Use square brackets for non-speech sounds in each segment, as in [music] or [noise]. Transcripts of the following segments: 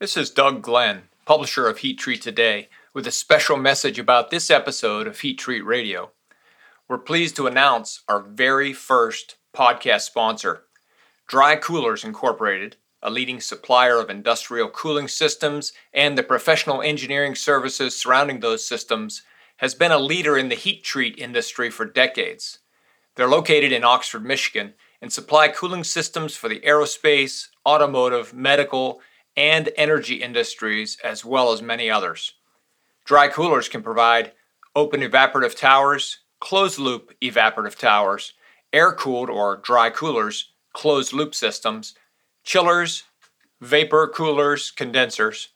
This is Doug Glenn, publisher of Heat Treat Today, with a special message about this episode of Heat Treat Radio. We're pleased to announce our very first podcast sponsor, Dry Coolers Incorporated, a leading supplier of industrial cooling systems and the professional engineering services surrounding those systems, has been a leader in the heat treat industry for decades. They're located in Oxford, Michigan, and supply cooling systems for the aerospace, automotive, medical, and energy industries, as well as many others. Dry coolers can provide open evaporative towers, closed loop evaporative towers, air cooled or dry coolers, closed loop systems, chillers, vapor coolers, condensers,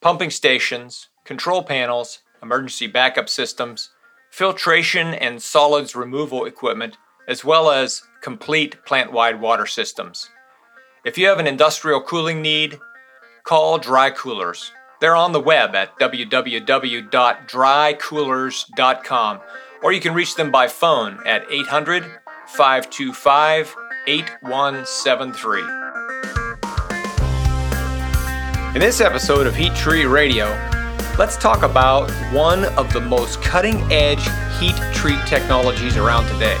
pumping stations, control panels, emergency backup systems, filtration and solids removal equipment, as well as complete plant wide water systems. If you have an industrial cooling need, call Dry Coolers. They're on the web at www.drycoolers.com, or you can reach them by phone at 800 525 8173. In this episode of Heat Treat Radio, let's talk about one of the most cutting edge heat treat technologies around today.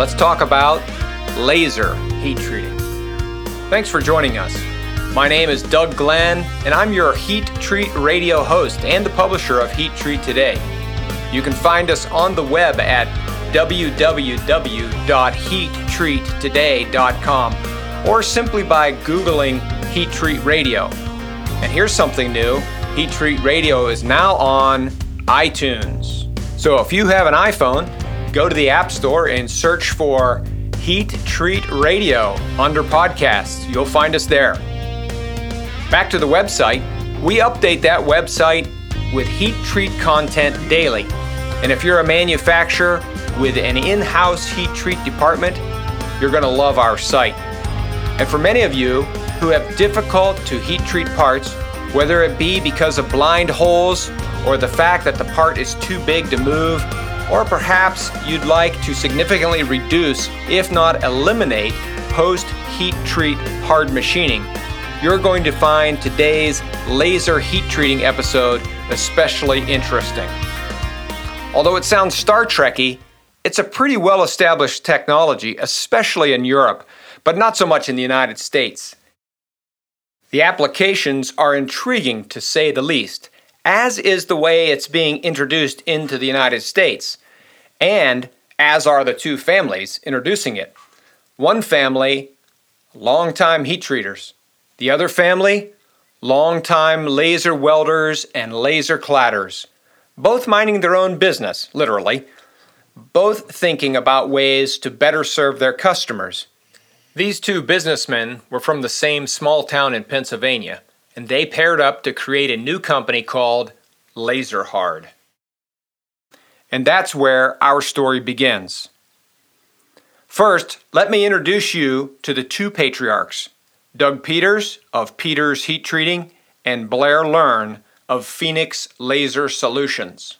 Let's talk about laser heat treating. Thanks for joining us. My name is Doug Glenn, and I'm your Heat Treat radio host and the publisher of Heat Treat Today. You can find us on the web at www.heattreattoday.com or simply by Googling Heat Treat Radio. And here's something new Heat Treat Radio is now on iTunes. So if you have an iPhone, go to the App Store and search for Heat Treat Radio under podcasts. You'll find us there. Back to the website, we update that website with heat treat content daily. And if you're a manufacturer with an in house heat treat department, you're going to love our site. And for many of you who have difficult to heat treat parts, whether it be because of blind holes or the fact that the part is too big to move, or perhaps you'd like to significantly reduce, if not eliminate, post heat treat hard machining, you're going to find today's laser heat treating episode especially interesting. Although it sounds Star Trekky, it's a pretty well established technology, especially in Europe, but not so much in the United States. The applications are intriguing to say the least, as is the way it's being introduced into the United States, and as are the two families introducing it. One family, long-time heat treaters. The other family, long-time laser welders and laser cladders, Both minding their own business, literally. Both thinking about ways to better serve their customers. These two businessmen were from the same small town in Pennsylvania, and they paired up to create a new company called Laser Hard. And that's where our story begins. First, let me introduce you to the two patriarchs Doug Peters of Peters Heat Treating and Blair Learn of Phoenix Laser Solutions.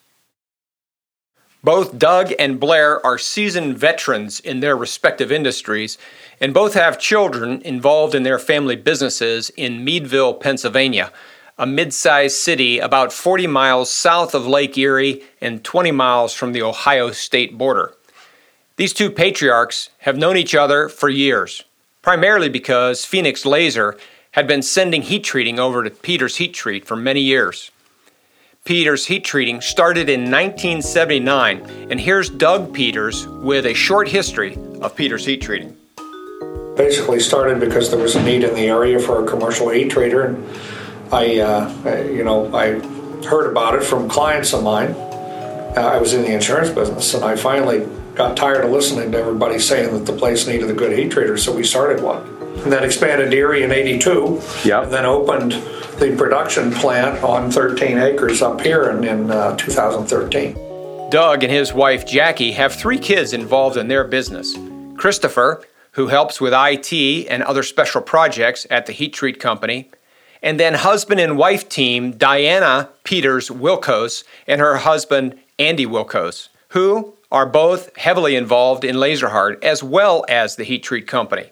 Both Doug and Blair are seasoned veterans in their respective industries, and both have children involved in their family businesses in Meadville, Pennsylvania, a mid sized city about 40 miles south of Lake Erie and 20 miles from the Ohio state border. These two patriarchs have known each other for years, primarily because Phoenix Laser had been sending heat treating over to Peters Heat Treat for many years. Peters Heat Treating started in 1979, and here's Doug Peters with a short history of Peters Heat Treating. Basically started because there was a need in the area for a commercial heat treater, and I, uh, you know, I heard about it from clients of mine. Uh, I was in the insurance business, and I finally got tired of listening to everybody saying that the place needed a good heat treater, so we started one. And then expanded to Erie in 82, Yep. and then opened the production plant on 13 acres up here in, in uh, 2013. Doug and his wife Jackie have three kids involved in their business. Christopher, who helps with IT and other special projects at the Heat Treat Company, and then husband and wife team Diana Peters Wilkos and her husband Andy Wilkos, who are both heavily involved in Laser Hard as well as the Heat Treat Company.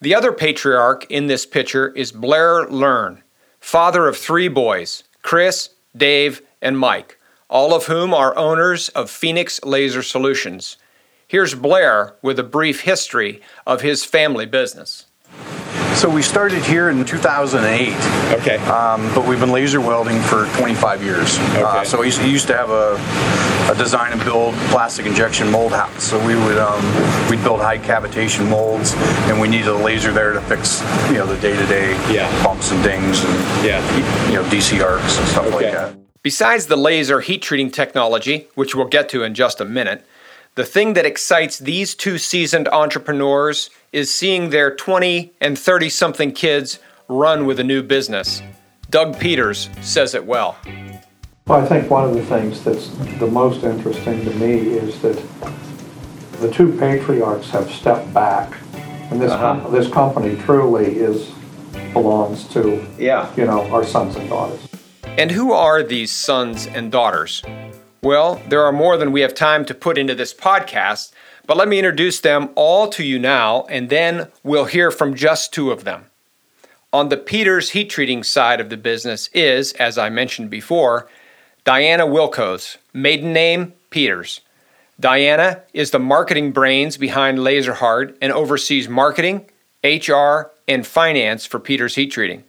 The other patriarch in this picture is Blair Learn, father of three boys Chris, Dave, and Mike, all of whom are owners of Phoenix Laser Solutions. Here's Blair with a brief history of his family business. So we started here in 2008. Okay. Um, but we've been laser welding for 25 years. Okay. Uh, so we used to have a, a, design and build plastic injection mold house. So we would um, we'd build high cavitation molds, and we needed a laser there to fix you know the day-to-day yeah. bumps and dings and yeah. you know DC arcs and stuff okay. like that. Besides the laser heat treating technology, which we'll get to in just a minute, the thing that excites these two seasoned entrepreneurs is seeing their 20 and 30 something kids run with a new business. Doug Peters says it well. Well, I think one of the things that's the most interesting to me is that the two patriarchs have stepped back, and this uh-huh. com- this company truly is belongs to yeah. you know our sons and daughters. And who are these sons and daughters? Well, there are more than we have time to put into this podcast, but let me introduce them all to you now, and then we'll hear from just two of them. On the Peters heat treating side of the business is, as I mentioned before, Diana Wilkos, maiden name Peters. Diana is the marketing brains behind LaserHard and oversees marketing, HR, and finance for Peters Heat Treating.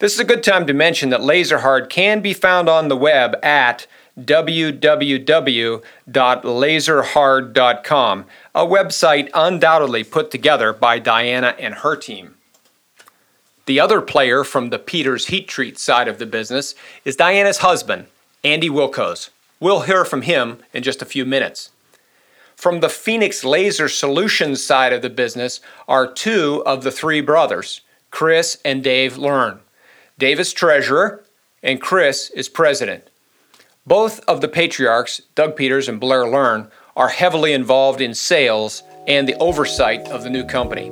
This is a good time to mention that LaserHard can be found on the web at www.laserhard.com, a website undoubtedly put together by Diana and her team. The other player from the Peters Heat Treat side of the business is Diana's husband, Andy Wilkos. We'll hear from him in just a few minutes. From the Phoenix Laser Solutions side of the business are two of the three brothers, Chris and Dave Learn. Dave is treasurer, and Chris is president. Both of the patriarchs, Doug Peters and Blair Learn, are heavily involved in sales and the oversight of the new company.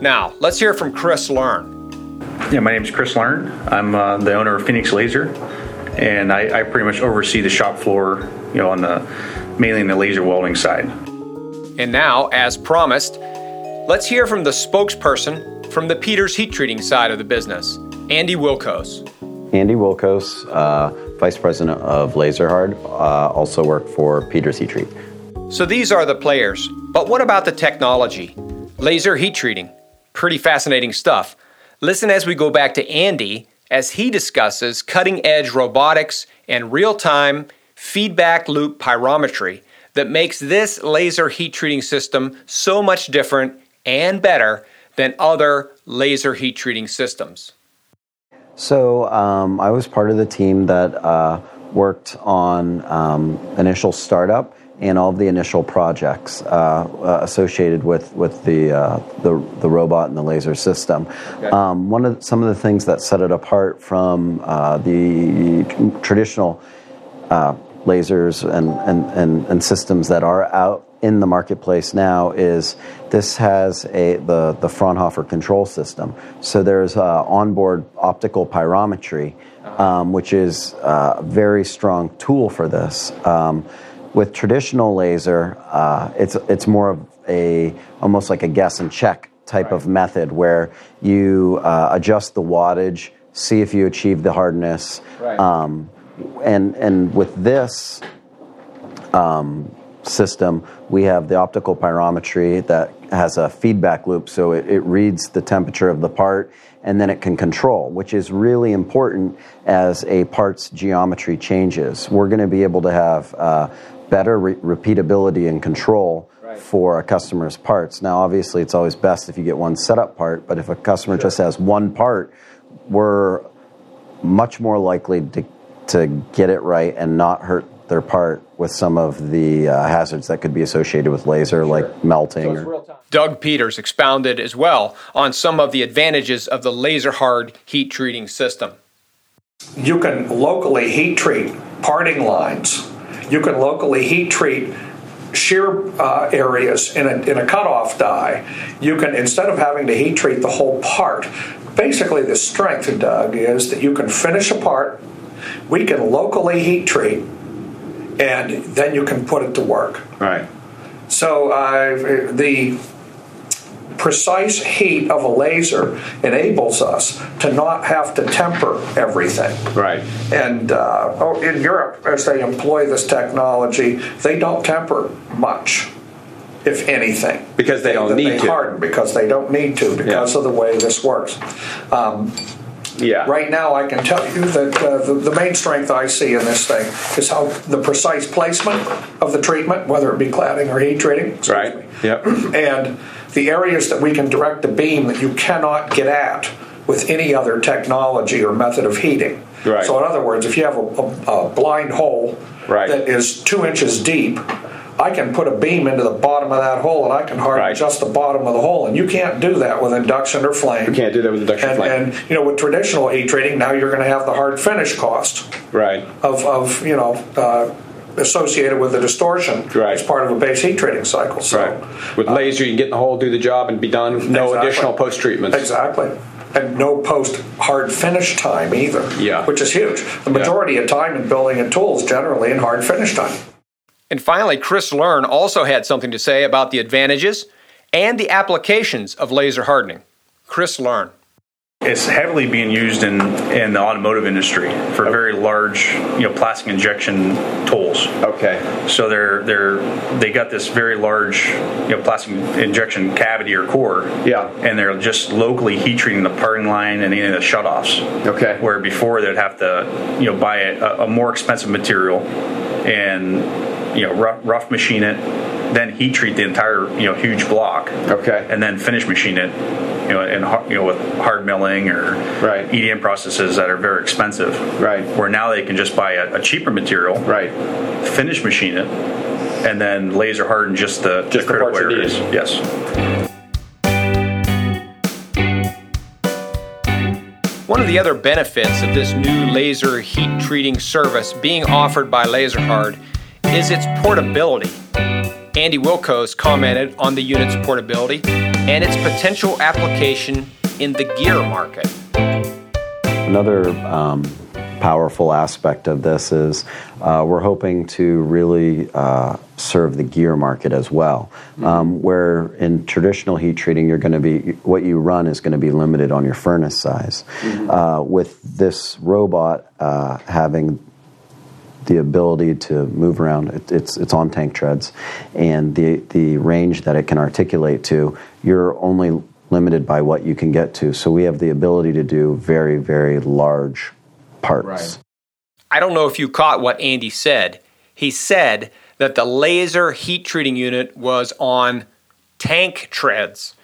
Now, let's hear from Chris Learn. Yeah, my name is Chris Learn. I'm uh, the owner of Phoenix Laser, and I, I, pretty much oversee the shop floor, you know, on the mainly in the laser welding side. And now, as promised, let's hear from the spokesperson from the Peters heat treating side of the business, Andy Wilkos. Andy Wilkos, uh, Vice President of LaserHard, uh, also worked for Peters Heat Treat. So these are the players. But what about the technology? Laser heat treating. Pretty fascinating stuff. Listen as we go back to Andy as he discusses cutting edge robotics and real time feedback loop pyrometry that makes this laser heat treating system so much different and better than other laser heat treating systems. So um, I was part of the team that uh, worked on um, initial startup and all of the initial projects uh, uh, associated with with the, uh, the, the robot and the laser system. Okay. Um, one of the, some of the things that set it apart from uh, the traditional uh, lasers and, and, and, and systems that are out in the marketplace now is this has a the the Fraunhofer control system. So there's uh, onboard optical pyrometry, um, which is a very strong tool for this. Um, with traditional laser, uh, it's it's more of a almost like a guess and check type right. of method where you uh, adjust the wattage, see if you achieve the hardness, right. um, and and with this. Um, system, we have the optical pyrometry that has a feedback loop, so it, it, reads the temperature of the part and then it can control, which is really important as a part's geometry changes. We're going to be able to have uh, better re- repeatability and control right. for a customer's parts. Now, obviously, it's always best if you get one setup part, but if a customer sure. just has one part, we're much more likely to, to get it right and not hurt their part with some of the uh, hazards that could be associated with laser, sure. like melting. So or... Doug Peters expounded as well on some of the advantages of the laser hard heat treating system. You can locally heat treat parting lines. You can locally heat treat shear uh, areas in a, in a cutoff die. You can, instead of having to heat treat the whole part, basically the strength, Doug, is that you can finish a part, we can locally heat treat, and then you can put it to work. Right. So uh, the precise heat of a laser enables us to not have to temper everything. Right. And uh, oh, in Europe, as they employ this technology, they don't temper much, if anything. Because they don't need they to. harden because they don't need to because Yeah. of the way this works. Um, Yeah. Right now, I can tell you that uh, the, the main strength I see in this thing is how the precise placement of the treatment, whether it be cladding or heat treating. Right. me, Yep. [clears throat] and the areas that we can direct the beam that you cannot get at with any other technology or method of heating. Right. So, in other words, if you have a, a, a blind hole Right. that is two inches deep, I can put a beam into the bottom of that hole and I can harden Right. just the bottom of the hole. And you can't do that with induction or flame. You can't do that with induction and, flame. And you know, with traditional heat treating, now you're going to have the hard finish cost Right. of, of you know uh, associated with the distortion Right. as part of a base heat treating cycle. So Right. With laser, you can get in the hole, do the job, and be done. No Exactly. additional post treatments. Exactly. And no post hard finish time either. Yeah. Which is huge. The majority of time in building and tools generally in hard finish time. And finally, Chris Learn also had something to say about the advantages and the applications of laser hardening. Chris Learn. It's heavily being used in, in the automotive industry for very large, you know, plastic injection tools. Okay. So they're they're they got this very large, you know, plastic injection cavity or core. Yeah. And they're just locally heat treating the parting line and any of the shutoffs. Okay. Where before they'd have to, you know, buy a, a more expensive material and you know rough, rough machine it, then heat treat the entire you know huge block. Okay. And then finish machine it, you know, in har- you know with hard milling or Right. EDM processes that are very expensive. Right. Where now they can just buy a, a cheaper material Right. finish machine it, and then laser harden just the, Just the critical parts areas. need. Yes. One of the other benefits of this new laser heat treating service being offered by LaserHard is its portability. Andy Wilkos commented on the unit's portability and its potential application in the gear market. Another um, powerful aspect of this is uh, we're hoping to really uh, serve the gear market as well. Um, where in traditional heat treating, you're going to be what you run is going to be limited on your furnace size. Uh, with this robot uh, having the ability to move around. It, it's it's on tank treads, and the the range that it can articulate to, you're only limited by what you can get to. So we have the ability to do very very large parts. I don't know if you caught what Andy said. He said that the laser heat treating unit was on tank treads.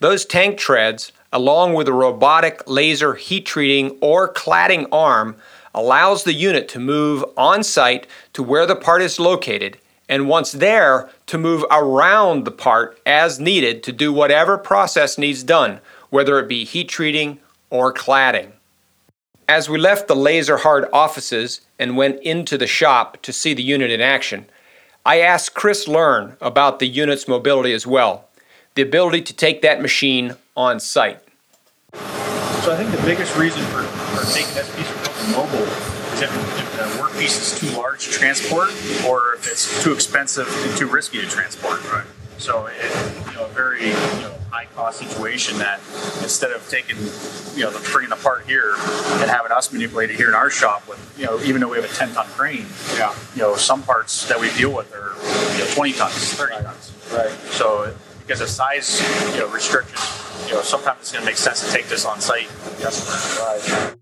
Those tank treads, along with a robotic laser heat treating or cladding arm, allows the unit to move on site to where the part is located and once there to move around the part as needed to do whatever process needs done, whether it be heat treating or cladding. As we left the laser hard offices and went into the shop to see the unit in action, I asked Chris Learn about the unit's mobility as well, the ability to take that machine on site. So I think the biggest reason for, for taking this piece mobile is if, if the work piece is too large to transport, or if it's too expensive and too risky to transport. Right. So it, you know, a very you know, high cost situation that instead of taking you know the bringing the part here and having us manipulate it here in our shop with you know even though we have a 10 ton crane, Yeah. you know some parts that we deal with are you know 20 tons, 30 tons. Right. So because of size, you know, restrictions, you know, sometimes it's going to make sense to take this on site. Yes. Right.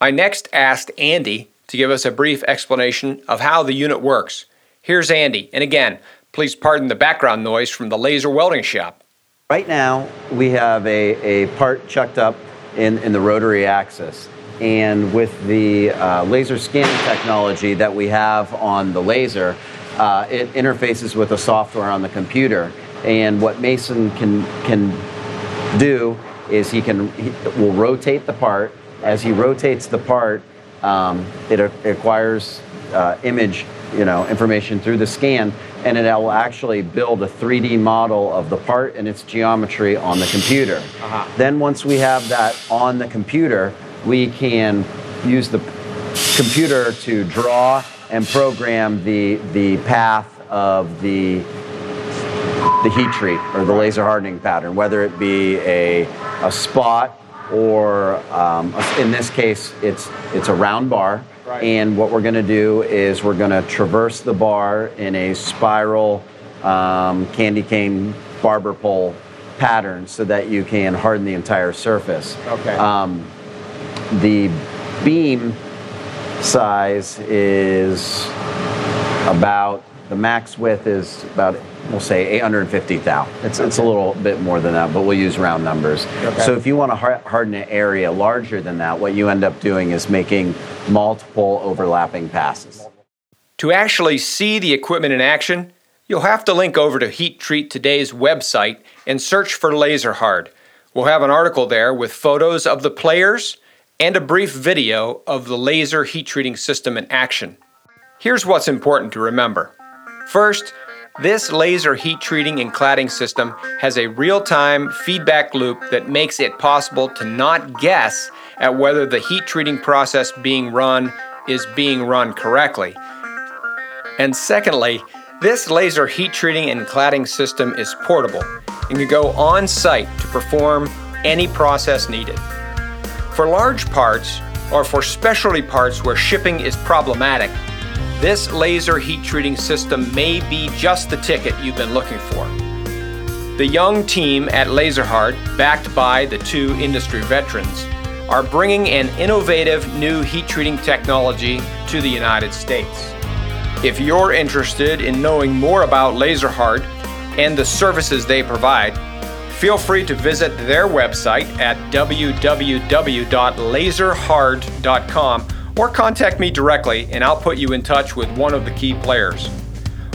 I next asked Andy to give us a brief explanation of how the unit works. Here's Andy, and again, please pardon the background noise from the laser welding shop. Right now, we have a, a part chucked up in, in the rotary axis. And with the uh, laser scanning technology that we have on the laser, uh, it interfaces with the software on the computer. And what Mason can, can do is he can he will rotate the part. As he rotates the part, um, it acquires uh, image, you know, information through the scan, and it will actually build a 3D model of the part and its geometry on the computer. Then once we have that on the computer, we can use the computer to draw and program the the path of the the heat treat or the laser hardening pattern, whether it be a, a spot or um, in this case, it's, it's a round bar. Right. And what we're going to do is we're going to traverse the bar in a spiral um, candy cane barber pole pattern so that you can harden the entire surface. Okay. Um, the beam size is about the max width is about we'll say 850 thou. It's okay. it's a little bit more than that, but we'll use round numbers. Okay. So if you want to harden an area larger than that, what you end up doing is making multiple overlapping passes. To actually see the equipment in action, you'll have to link over to Heat Treat Today's website and search for Laser Hard. We'll have an article there with photos of the players and a brief video of the laser heat treating system in action. Here's what's important to remember. First, this laser heat treating and cladding system has a real time feedback loop that makes it possible to not guess at whether the heat treating process being run is being run correctly. And secondly, this laser heat treating and cladding system is portable and can go on site to perform any process needed. For large parts, or for specialty parts where shipping is problematic, this laser heat treating system may be just the ticket you've been looking for. The young team at LaserHard, backed by the two industry veterans, are bringing an innovative new heat treating technology to the United States. If you're interested in knowing more about LaserHard and the services they provide, feel free to visit their website at www.laserhard.com or contact me directly and I'll put you in touch with one of the key players.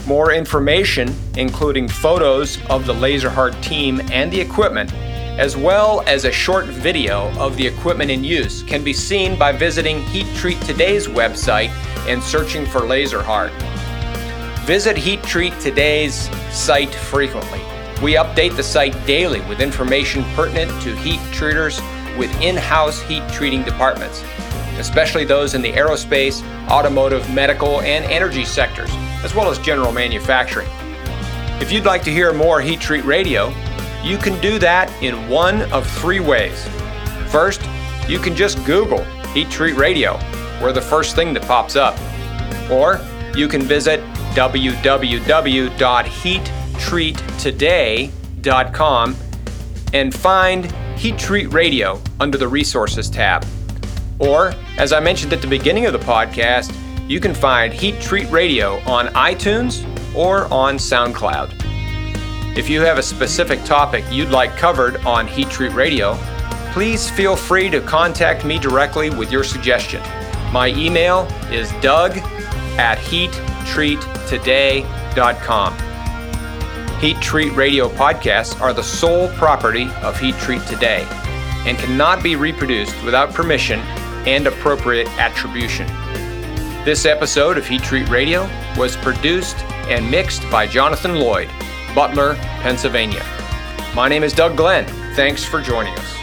More information, including photos of the LaserHard team and the equipment, as well as a short video of the equipment in use, can be seen by visiting Heat Treat Today's website and searching for LaserHard. Visit Heat Treat Today's site frequently. We update the site daily with information pertinent to heat treaters with in house heat treating departments, especially those in the aerospace, automotive, medical, and energy sectors, as well as general manufacturing. If you'd like to hear more Heat Treat Radio, you can do that in one of three ways. First, you can just Google Heat Treat Radio we're the first thing that pops up. Or you can visit www.heattreattoday.com and find Heat Treat Radio under the Resources tab. Or, as I mentioned at the beginning of the podcast, you can find Heat Treat Radio on iTunes or on SoundCloud. If you have a specific topic you'd like covered on Heat Treat Radio, please feel free to contact me directly with your suggestion. My email is doug at heattreattoday.com. Heat Treat Radio podcasts are the sole property of Heat Treat Today and cannot be reproduced without permission and appropriate attribution. This episode of Heat Treat Radio was produced and mixed by Jonathan Lloyd, Butler, Pennsylvania. My name is Doug Glenn. Thanks for joining us.